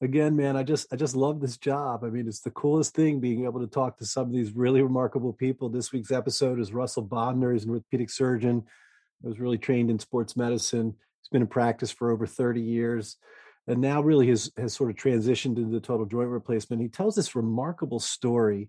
again, man, I just I just love this job. I mean, it's the coolest thing being able to talk to some of these really remarkable people. This week's episode is Russell Bodner. He's an orthopedic surgeon. I was really trained in sports medicine. He's been in practice for over 30 years and now really has has sort of transitioned into total joint replacement. He tells this remarkable story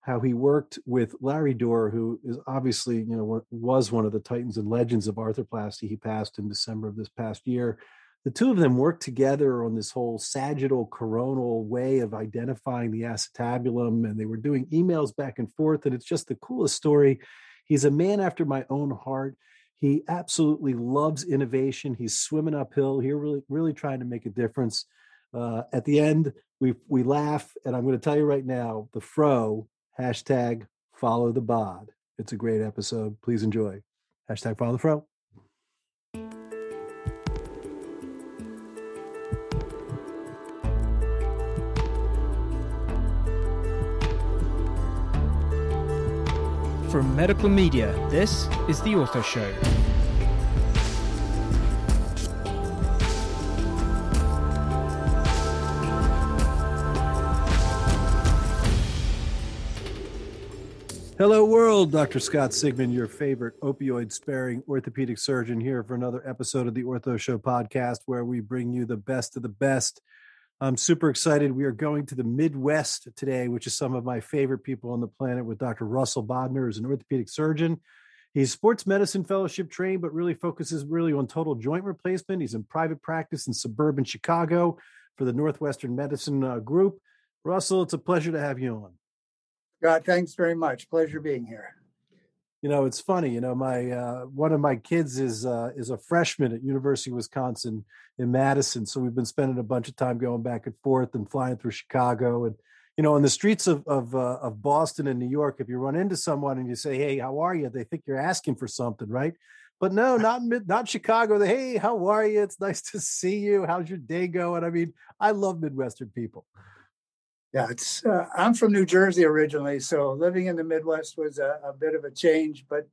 how he worked with Larry Dorr, who is obviously, you know, was one of the titans and legends of arthroplasty. He passed in December of this past year the two of them worked together on this whole sagittal coronal way of identifying the acetabulum and they were doing emails back and forth and it's just the coolest story. He's a man after my own heart. He absolutely loves innovation. He's swimming uphill. Here really really trying to make a difference. Uh, at the end we we laugh and i'm going to tell you right now the fro hashtag follow the bod. It's a great episode. Please enjoy. Hashtag follow the fro From Medical Media, this is The Ortho Show. Hello, world. Dr. Scott Sigman, your favorite opioid sparing orthopedic surgeon, here for another episode of the Ortho Show podcast, where we bring you the best of the best I'm super excited. We are going to the Midwest today, which is some of my favorite people on the planet with Dr. Russell Bodner, who's an orthopedic surgeon. He's sports medicine fellowship trained, but really focuses really on total joint replacement. He's in private practice in suburban Chicago for the Northwestern Medicine uh, Group. Russell, it's a pleasure to have you on. God, thanks very much. Pleasure being here you know it's funny you know my uh, one of my kids is uh, is a freshman at university of wisconsin in madison so we've been spending a bunch of time going back and forth and flying through chicago and you know on the streets of of, uh, of boston and new york if you run into someone and you say hey how are you? they think you're asking for something right? But no not not chicago they, hey how are you? It's nice to see you. How's your day going? I mean i love midwestern people yeah, it's. Uh, I'm from New Jersey originally, so living in the Midwest was a, a bit of a change, but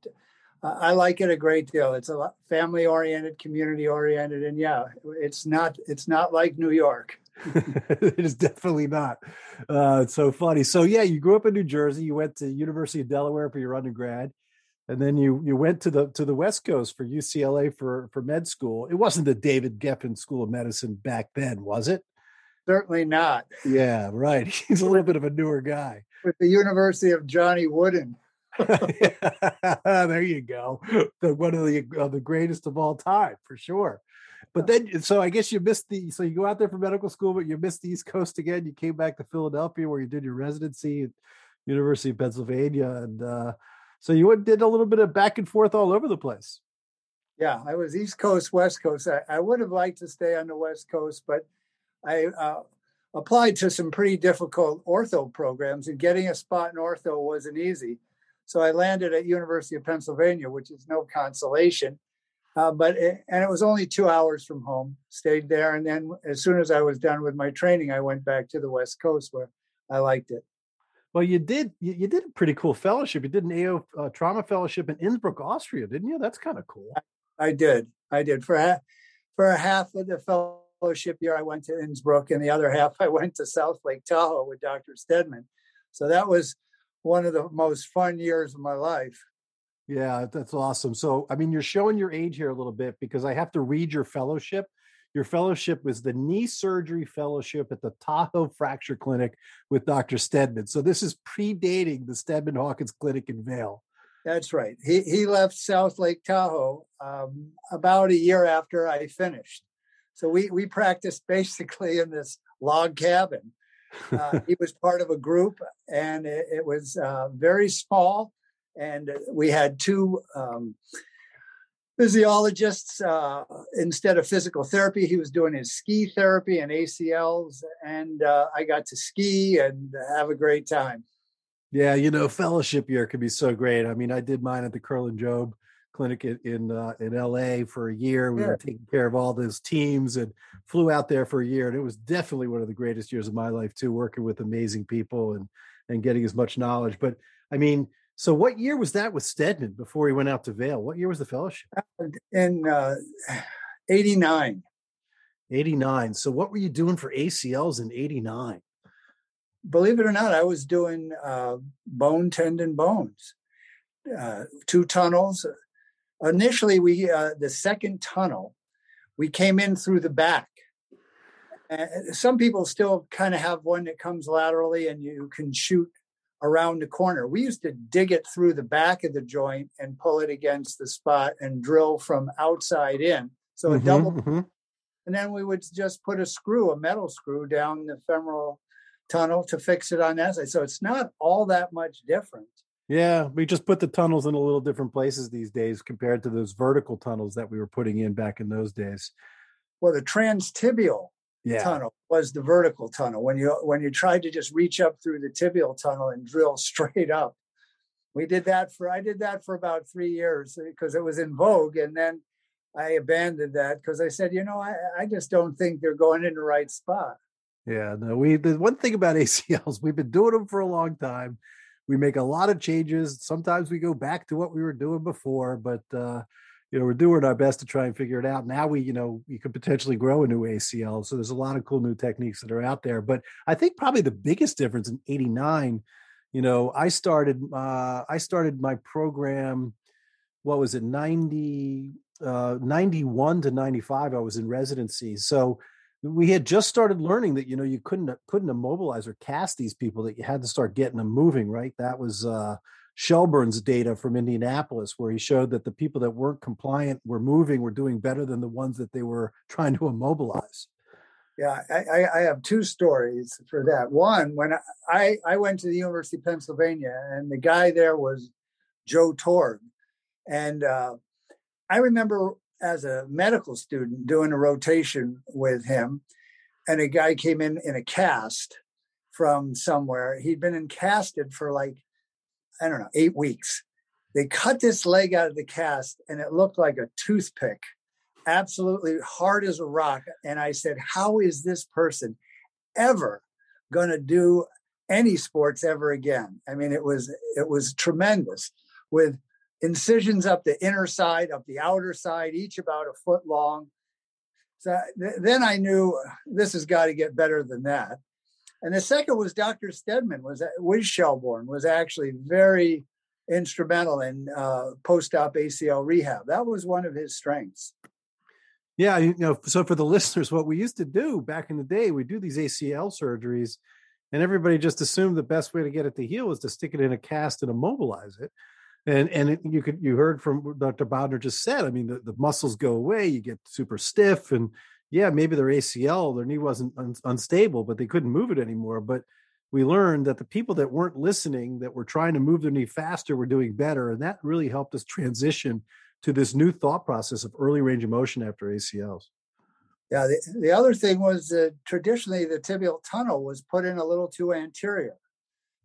uh, I like it a great deal. It's a family oriented, community oriented, and yeah, it's not. It's not like New York. it is definitely not. Uh, it's so funny. So yeah, you grew up in New Jersey. You went to University of Delaware for your undergrad, and then you you went to the to the West Coast for UCLA for for med school. It wasn't the David Geffen School of Medicine back then, was it? Certainly not. Yeah, right. He's a little bit of a newer guy. With the University of Johnny Wooden. there you go. The, one of the uh, the greatest of all time, for sure. But then, so I guess you missed the. So you go out there for medical school, but you missed the East Coast again. You came back to Philadelphia, where you did your residency at University of Pennsylvania, and uh, so you went, did a little bit of back and forth all over the place. Yeah, I was East Coast, West Coast. I, I would have liked to stay on the West Coast, but I uh, applied to some pretty difficult ortho programs, and getting a spot in ortho wasn't easy. So I landed at University of Pennsylvania, which is no consolation. Uh, but it, and it was only two hours from home. Stayed there, and then as soon as I was done with my training, I went back to the West Coast where I liked it. Well, you did you, you did a pretty cool fellowship. You did an AO uh, trauma fellowship in Innsbruck, Austria, didn't you? That's kind of cool. I, I, did. I did for a, for a half of the fellowship fellowship year, I went to Innsbruck, and the other half I went to South Lake Tahoe with Dr. Steadman. So that was one of the most fun years of my life. Yeah, that's awesome. So, I mean, you're showing your age here a little bit because I have to read your fellowship. Your fellowship was the knee surgery fellowship at the Tahoe Fracture Clinic with Dr. Steadman. So, this is predating the Steadman Hawkins Clinic in Vail. That's right. He, he left South Lake Tahoe um, about a year after I finished. So we we practiced basically in this log cabin. Uh, he was part of a group, and it, it was uh, very small. And we had two um, physiologists uh, instead of physical therapy. He was doing his ski therapy and ACLs, and uh, I got to ski and have a great time. Yeah, you know, fellowship year can be so great. I mean, I did mine at the Kerlan Jobe clinic in in, uh, in LA for a year. We yeah. were taking care of all those teams and flew out there for a year. And it was definitely one of the greatest years of my life too, working with amazing people and and getting as much knowledge. But I mean, so what year was that with Steadman before he went out to Vail? What year was the fellowship? In uh, 89. 89. So what were you doing for ACLs in 89? Believe it or not, I was doing uh, bone, tendon, bones, uh, two tunnels. Initially, we uh, the second tunnel, we came in through the back. And some people still kind of have one that comes laterally and you can shoot around the corner. We used to dig it through the back of the joint and pull it against the spot and drill from outside in. So mm-hmm, a double mm-hmm and then we would just put a screw, a metal screw, down the femoral tunnel to fix it on that side. So it's not all that much different. Yeah, we just put the tunnels in a little different places these days compared to those vertical tunnels that we were putting in back in those days. Well, the transtibial yeah. tunnel was the vertical tunnel. When you when you tried to just reach up through the tibial tunnel and drill straight up. We did that for I did that for about 3 years uh, because it was in vogue and then I abandoned that because I said, you know, I, I just don't think they're going in the right spot. Yeah, no, we the one thing about ACLs, we've been doing them for a long time. We make a lot of changes. Sometimes we go back to what we were doing before, but uh, you know, we're doing our best to try and figure it out. Now we, you know, you could potentially grow a new ACL. So there's a lot of cool new techniques that are out there. But I think probably the biggest difference in 89, you know, I started uh I started my program, what was it, 90 uh, 91 to 95 i was in residency so we had just started learning that you know you couldn't couldn't immobilize or cast these people that you had to start getting them moving right? That was uh Shelbourne's data from indianapolis where he showed that the people that weren't compliant were moving were doing better than the ones that they were trying to immobilize. Yeah i i have two stories for that. One when i i went to the university of pennsylvania and the guy there was joe torg. And uh I remember as a medical student doing a rotation with him, and a guy came in in a cast from somewhere. He'd been encasted for like, I don't know, eight weeks. They cut this leg out of the cast, and it looked like a toothpick, absolutely hard as a rock. And I said, How is this person ever going to do any sports ever again? I mean, it was it was tremendous with incisions up the inner side, up the outer side, each about a foot long. So th- then I knew this has got to get better than that. And the second was Dr. Steadman was with Shelbourne was actually very instrumental in uh, post-op ACL rehab. That was one of his strengths. Yeah, you know, so for the listeners, what we used to do back in the day, we do these ACL surgeries, and everybody just assumed the best way to get it to heal was to stick it in a cast and immobilize it and and it, you could you heard from Dr. Bodner just said. I mean, the, the muscles go away, you get super stiff, and yeah, maybe their ACL, their knee wasn't un, unstable, but they couldn't move it anymore. But we learned that the people that weren't listening, that were trying to move their knee faster, were doing better, and that really helped us transition to this new thought process of early range of motion after ACLs. Yeah, the, the other thing was that traditionally the tibial tunnel was put in a little too anterior,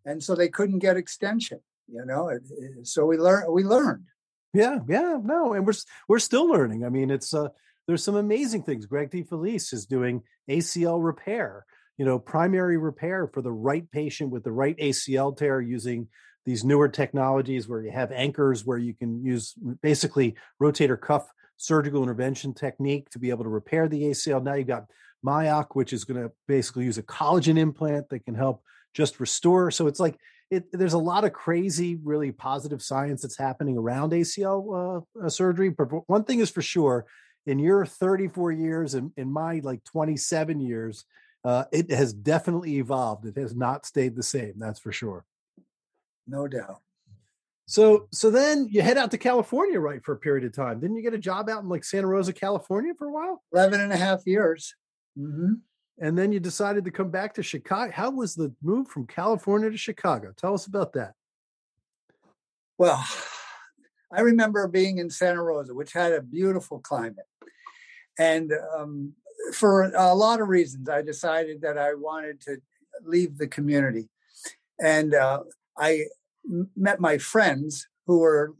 and so they couldn't get extension you know it, it, so we learned we learned. Yeah yeah no and we're we're still learning i mean it's uh there's some amazing things greg DiFelice is doing acl repair you know primary repair for the right patient with the right acl tear using these newer technologies where you have anchors where you can use basically rotator cuff surgical intervention technique to be able to repair the acl now you've got Miach which is going to basically use a collagen implant that can help just restore so it's like it, there's a lot of crazy, really positive science that's happening around ACL uh, uh, surgery. But one thing is for sure, in your 34 years and in, in my like 27 years, uh, it has definitely evolved. It has not stayed the same. That's for sure. No doubt. So, so then you head out to California, right, for a period of time. Didn't you get a job out in like Santa Rosa, California for a while? 11 and a half years. Mm-hmm and then you decided to come back to Chicago. How was the move from California to Chicago? Tell us about that. Well, I remember being in Santa Rosa, which had a beautiful climate. And um, for a lot of reasons, I decided that I wanted to leave the community. And uh, I met my friends who were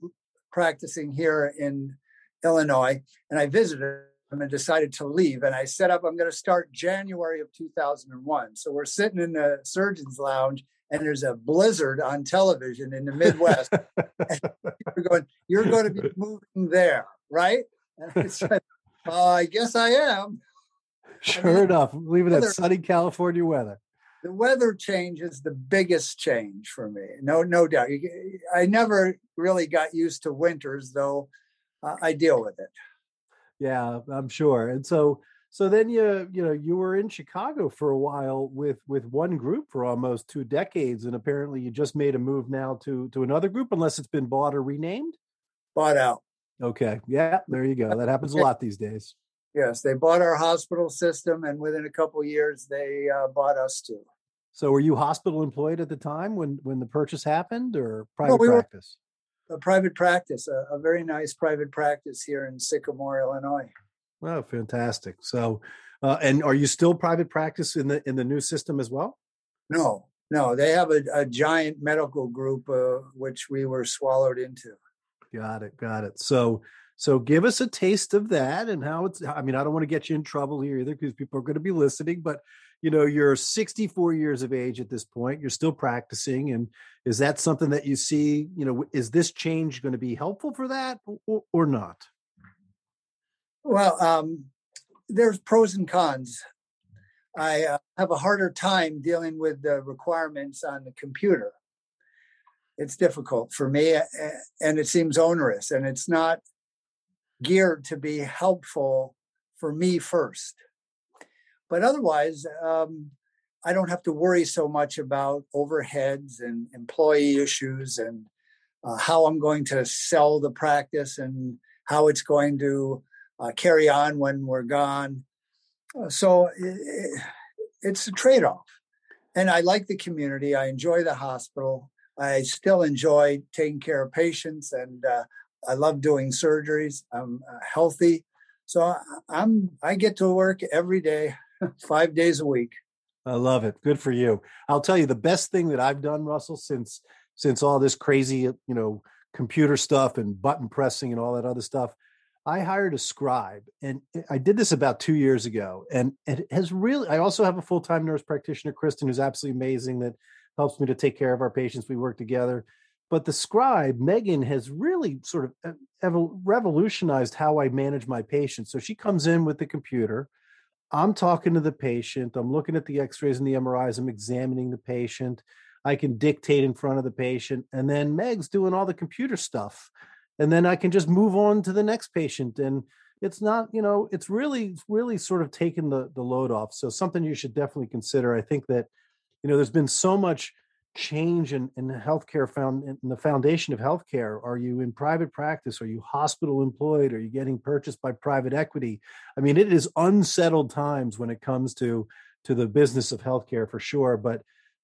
practicing here in Illinois, and I visited and decided to leave. And I set up, I'm going to start January of 2001. So we're sitting in the surgeon's lounge and there's a blizzard on television in the Midwest. you're going, you're going to be moving there, right? And I said, uh, I guess I am. Sure I mean, enough, leaving that sunny California weather. The weather change is the biggest change for me. No, no doubt. I never really got used to winters, though. Uh, I deal with it. Yeah, I'm sure. And so, so then you, you know, you were in Chicago for a while with with one group for almost two decades, and apparently you just made a move now to to another group, unless it's been bought or renamed. Bought out. Okay. Yeah, there you go. That happens a lot these days. Yes, they bought our hospital system, and within a couple years, they uh, bought us too. So, were you hospital employed at the time when when the purchase happened, or private no, we practice? A private practice, a, a, very nice private practice here in Sycamore, Illinois. Wow, fantastic! So, uh, and are you still private practice in the in the new system as well? No, no, they have a, a giant medical group uh, which we were swallowed into. Got it. Got it. So, so give us a taste of that and how it's. I mean, I don't want to get you in trouble here either because people are going to be listening. But you know, you're 64 years of age at this point. You're still practicing, and is that something that you see? You know, is this change going to be helpful for that or, or not? Well, um, there's pros and cons. I uh, have a harder time dealing with the requirements on the computer it's difficult for me and it seems onerous and it's not geared to be helpful for me first but otherwise um, i don't have to worry so much about overheads and employee issues and uh, how i'm going to sell the practice and how it's going to uh, carry on when we're gone. Uh, so it, it's a trade-off. And i like the community. I enjoy the hospital. I still enjoy taking care of patients and uh, I love doing surgeries. I'm uh, healthy. So I'm I get to work every day, 5 days a week. I love it. Good for you. I'll tell you the best thing that I've done Russell since since all this crazy, you know, computer stuff and button pressing and all that other stuff. I hired a scribe and I did this about 2 years ago and it has really I also have a full-time nurse practitioner Kristen who's absolutely amazing that helps me to take care of our patients. We work together. But the scribe, Megan, has really sort of uh, revolutionized how I manage my patients. So she comes in with the computer. I'm talking to the patient. I'm looking at the x rays and the MRIs. I'm examining the patient. I can dictate in front of the patient. And then Meg's doing all the computer stuff. And then I can just move on to the next patient. And it's not, you know, it's really, really sort of taken the, the load off. So something you should definitely consider. I think that you know, there's been so much change in, in healthcare found in the foundation of healthcare. Are you in private practice? Are you hospital employed? Are you getting purchased by private equity? I mean, it is unsettled times when it comes to to the business of healthcare for sure. But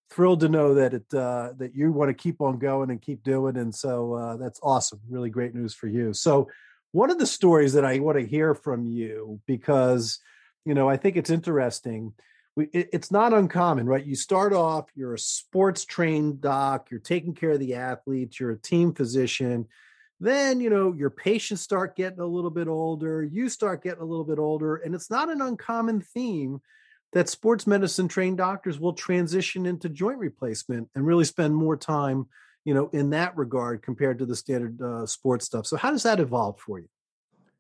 thrilled to know that it uh, that you want to keep on going and keep doing, and so uh, that's awesome. Really great news for you. So one of the stories that I want to hear from you because you know I think it's interesting we, it, it's not uncommon, right? You start off, you're a sports trained doc, you're taking care of the athletes, you're a team physician. Then, you know, your patients start getting a little bit older, you start getting a little bit older, and it's not an uncommon theme that sports medicine trained doctors will transition into joint replacement and really spend more time, you know, in that regard compared to the standard uh, sports stuff. So, how does that evolve for you?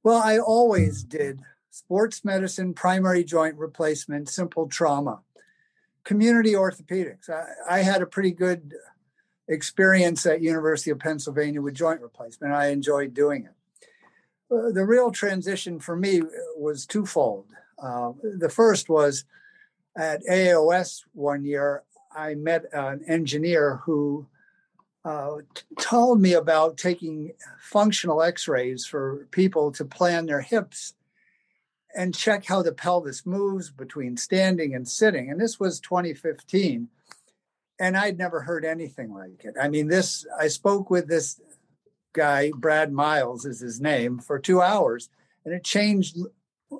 Well, I always did sports medicine, primary joint replacement, simple trauma, community orthopedics. I, I, had a pretty good experience at University of Pennsylvania with joint replacement. I enjoyed doing it. Uh, the real transition for me was twofold. Uh, the first was at AOS one year, I met an engineer who uh, t- told me about taking functional x rays for people to plan their hips and check how the pelvis moves between standing and sitting. And this was 2015. And I'd never heard anything like it. I mean, this, I spoke with this guy, Brad Miles is his name, for two hours, and it changed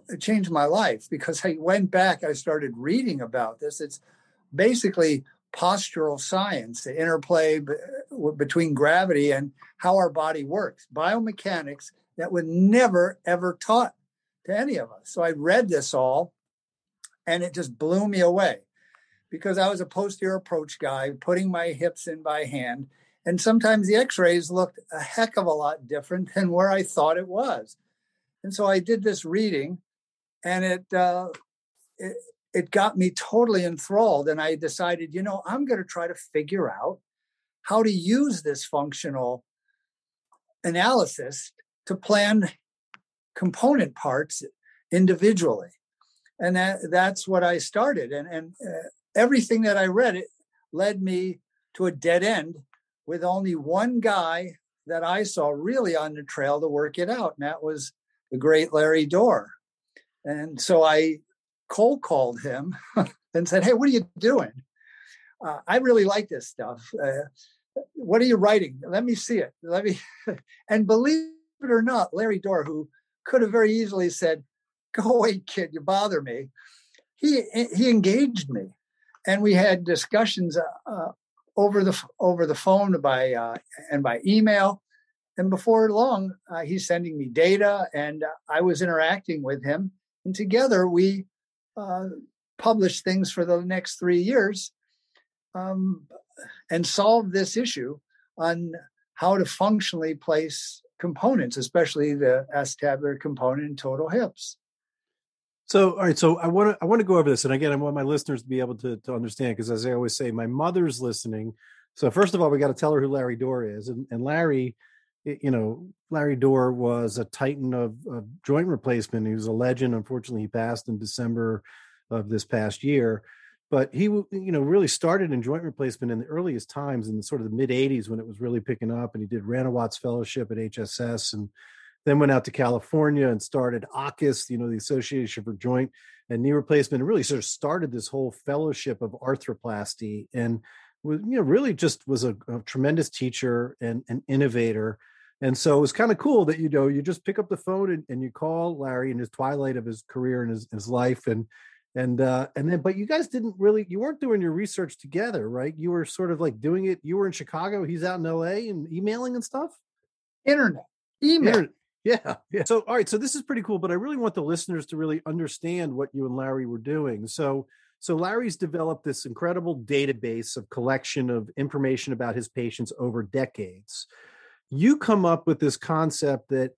it changed my life because I went back, I started reading about this. It's basically postural science, the interplay b- between gravity and how our body works, biomechanics that was never ever taught to any of us. So I read this all and it just blew me away because I was a posterior approach guy, putting my hips in by hand. And sometimes the x rays looked a heck of a lot different than where I thought it was. And so I did this reading and it, uh, it, it got me totally enthralled. And I decided, you know, I'm going to try to figure out how to use this functional analysis to plan component parts individually. And that, that's what I started. And, and uh, everything that I read it led me to a dead end with only one guy that I saw really on the trail to work it out. And that was the great Larry Dorr. And so I cold called him and said, Hey, what are you doing? Uh, I really like this stuff. Uh, what are you writing? Let me see it. Let me. and believe it or not, Larry Dorr, who could have very easily said, "Go away, kid, you bother me," he he engaged me, and we had discussions uh, uh over the over the phone by uh, and by email. And before long, uh, he's sending me data, and I was interacting with him, and together we published things for the next three years. Um, and solved this issue on how to functionally place components, especially the acetabular component and total hips. So, all right. So, I want to I want to go over this, and again, I want my listeners to be able to to understand because, as I always say, my mother's listening. So, first of all, we got to tell her who Larry Dorr is, and, and Larry, you know, Larry Dorr was a titan of, of joint replacement. He was a legend. Unfortunately, he passed in December of this past year but he you know really started in joint replacement in the earliest times in the sort of the mid 80s when it was really picking up and he did Ranawat's fellowship at HSS and then went out to California and started AAHKS, you know, the Association for Joint and Knee Replacement, and really sort of started this whole fellowship of arthroplasty and was, you know, really just was a, a tremendous teacher and an innovator. And so it was kind of cool that, you know, you just pick up the phone and, and you call Larry in his twilight of his career and his, his life and and uh and then but you guys didn't really you weren't doing your research together right? You were sort of like doing it you were in chicago he's out in la and emailing and stuff? Internet email. Internet. yeah yeah. So all right so this is pretty cool but i really want the listeners to really understand what you and larry were doing. So so larry's developed this incredible database of collection of information about his patients over decades. You come up with this concept that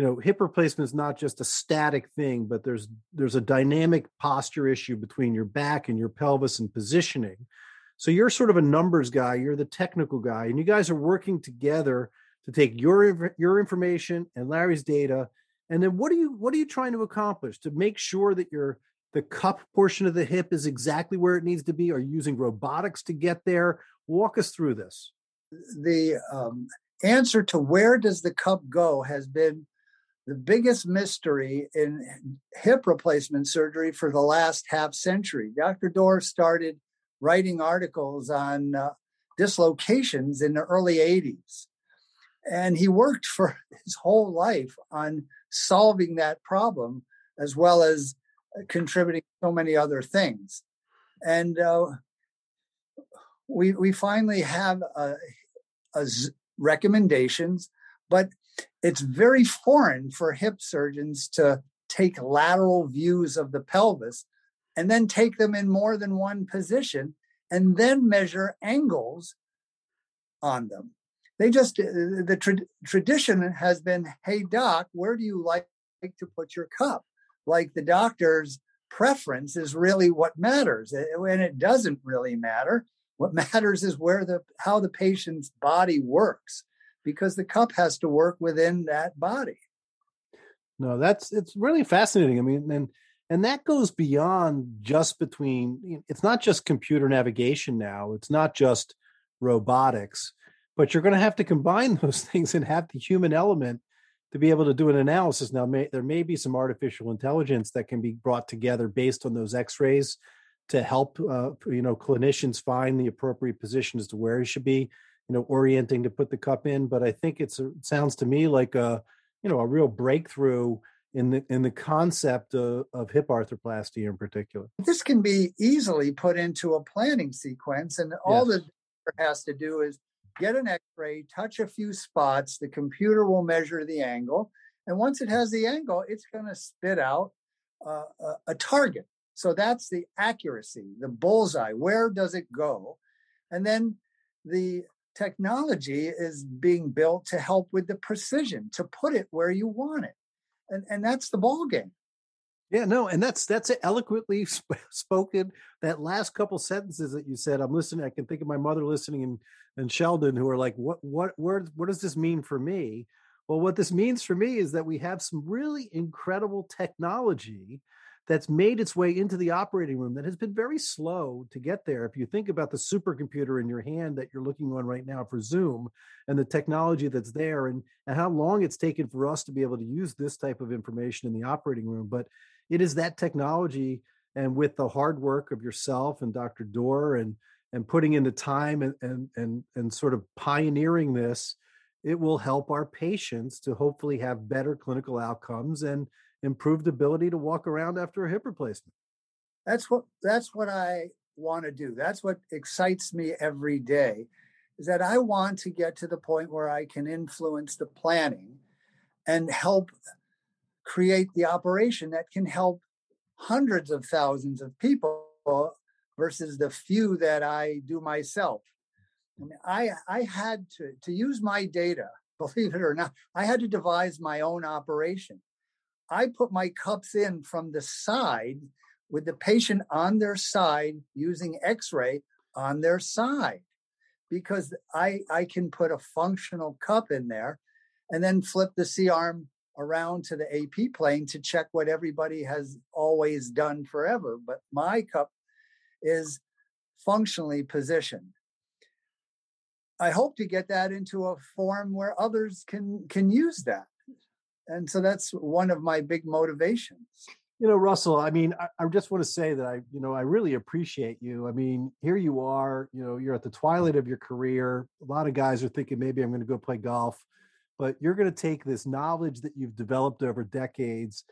you know hip replacement is not just a static thing but there's there's a dynamic posture issue between your back and your pelvis and positioning. So you're sort of a numbers guy you're the technical guy and you guys are working together to take your your information and Larry's data and then what are you what are you trying to accomplish to make sure that your the cup portion of the hip is exactly where it needs to be? Are you using robotics to get there? Walk us through this. The um, answer to where does the cup go has been the biggest mystery in hip replacement surgery for the last half century. Dr. Dorr started writing articles on uh, dislocations in the early 80s. And he worked for his whole life on solving that problem, as well as uh, contributing so many other things. And uh, we, we finally have a, a z- recommendations, but it's very foreign for hip surgeons to take lateral views of the pelvis and then take them in more than one position and then measure angles on them. They just, uh, the tra- tradition has been hey, doc, where do you like to put your cup? Like the doctor's preference is really what matters. And it doesn't really matter. What matters is where the how the patient's body works because the cup has to work within that body. No, that's it's really fascinating. I mean, and and that goes beyond just between it's not just computer navigation now, it's not just robotics, but you're going to have to combine those things and have the human element to be able to do an analysis. Now, may, there may be some artificial intelligence that can be brought together based on those X-rays to help uh, you know clinicians find the appropriate position as to where he should be you know orienting to put the cup in but i think it's it sounds to me like a you know a real breakthrough in the in the concept of, of hip arthroplasty in particular. This can be easily put into a planning sequence and all yes. the has to do is get an x-ray touch a few spots the computer will measure the angle and once it has the angle it's going to spit out uh, a, a target. So that's the accuracy the bullseye where does it go? And then the technology is being built to help with the precision to put it where you want it and and that's the ball game Yeah, no, and that's that's eloquently sp- spoken. That last couple sentences that you said, I'm listening. I can think of my mother listening and and Sheldon, who are like, "What, what, where, what does this mean for me?" Well, what this means for me is that we have some really incredible technology that's made its way into the operating room that has been very slow to get there. If you think about the supercomputer in your hand that you're looking on right now for Zoom and the technology that's there and, and how long it's taken for us to be able to use this type of information in the operating room. But it is that technology and with the hard work of yourself and Dr. Dorr and and putting in the time and and and, and sort of pioneering this, it will help our patients to hopefully have better clinical outcomes and improved ability to walk around after a hip replacement. That's what that's what I want to do. That's what excites me every day is that I want to get to the point where I can influence the planning and help create the operation that can help hundreds of thousands of people versus the few that I do myself. I mean, I I had to to use my data, believe it or not, I had to devise my own operation. I put my cups in from the side with the patient on their side using x-ray on their side because I, I can put a functional cup in there and then flip the C-arm around to the AP plane to check what everybody has always done forever. But my cup is functionally positioned. I hope to get that into a form where others can can use that and so that's one of my big motivations. You know russell i mean I, I, just want to say that i you know i really appreciate you. I mean here you are you know you're at the twilight of your career. A lot of guys are thinking maybe i'm going to go play golf. But you're going to take this knowledge that you've developed over decades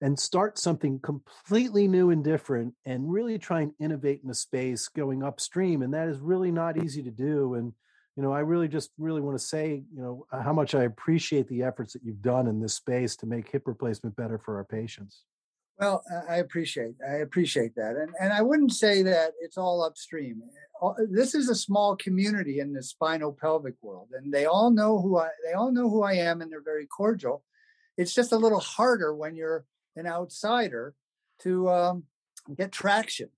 and start something completely new and different and really try and innovate in a space going upstream. And that is really not easy to do. And you know, I really just really want to say, you know, how much I appreciate the efforts that you've done in this space to make hip replacement better for our patients. Well, I appreciate I appreciate that, and and I wouldn't say that it's all upstream. This is a small community in the spinal pelvic world, and they all know who I they all know who I am, and they're very cordial. It's just a little harder when you're an outsider to um, get traction.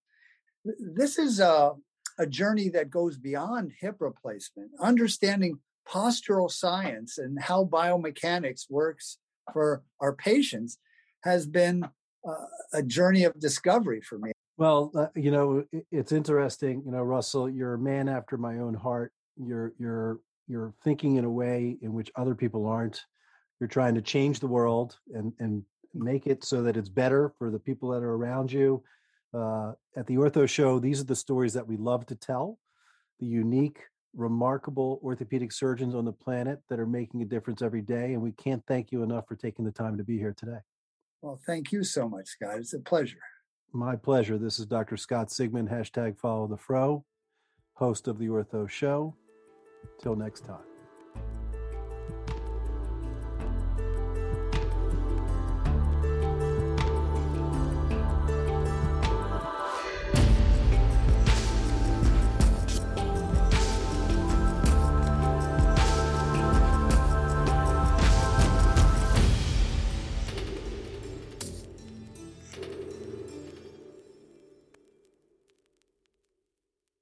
This is a a journey that goes beyond hip replacement, understanding postural science and how biomechanics works for our patients has been uh, a journey of discovery for me. Well, uh, you know, it's interesting. You know, Russell, you're a man after my own heart. You're you're you're thinking in a way in which other people aren't. You're trying to change the world and and make it so that it's better for the people that are around you uh, at the Ortho Show, these are the stories that we love to tell the unique, remarkable orthopedic surgeons on the planet that are making a difference every day. And we can't thank you enough for taking the time to be here today. Well, thank you so much, Scott. It's a pleasure. My pleasure. This is Dr. Scott Sigman, hashtag follow the fro, host of the Ortho Show. Till next time.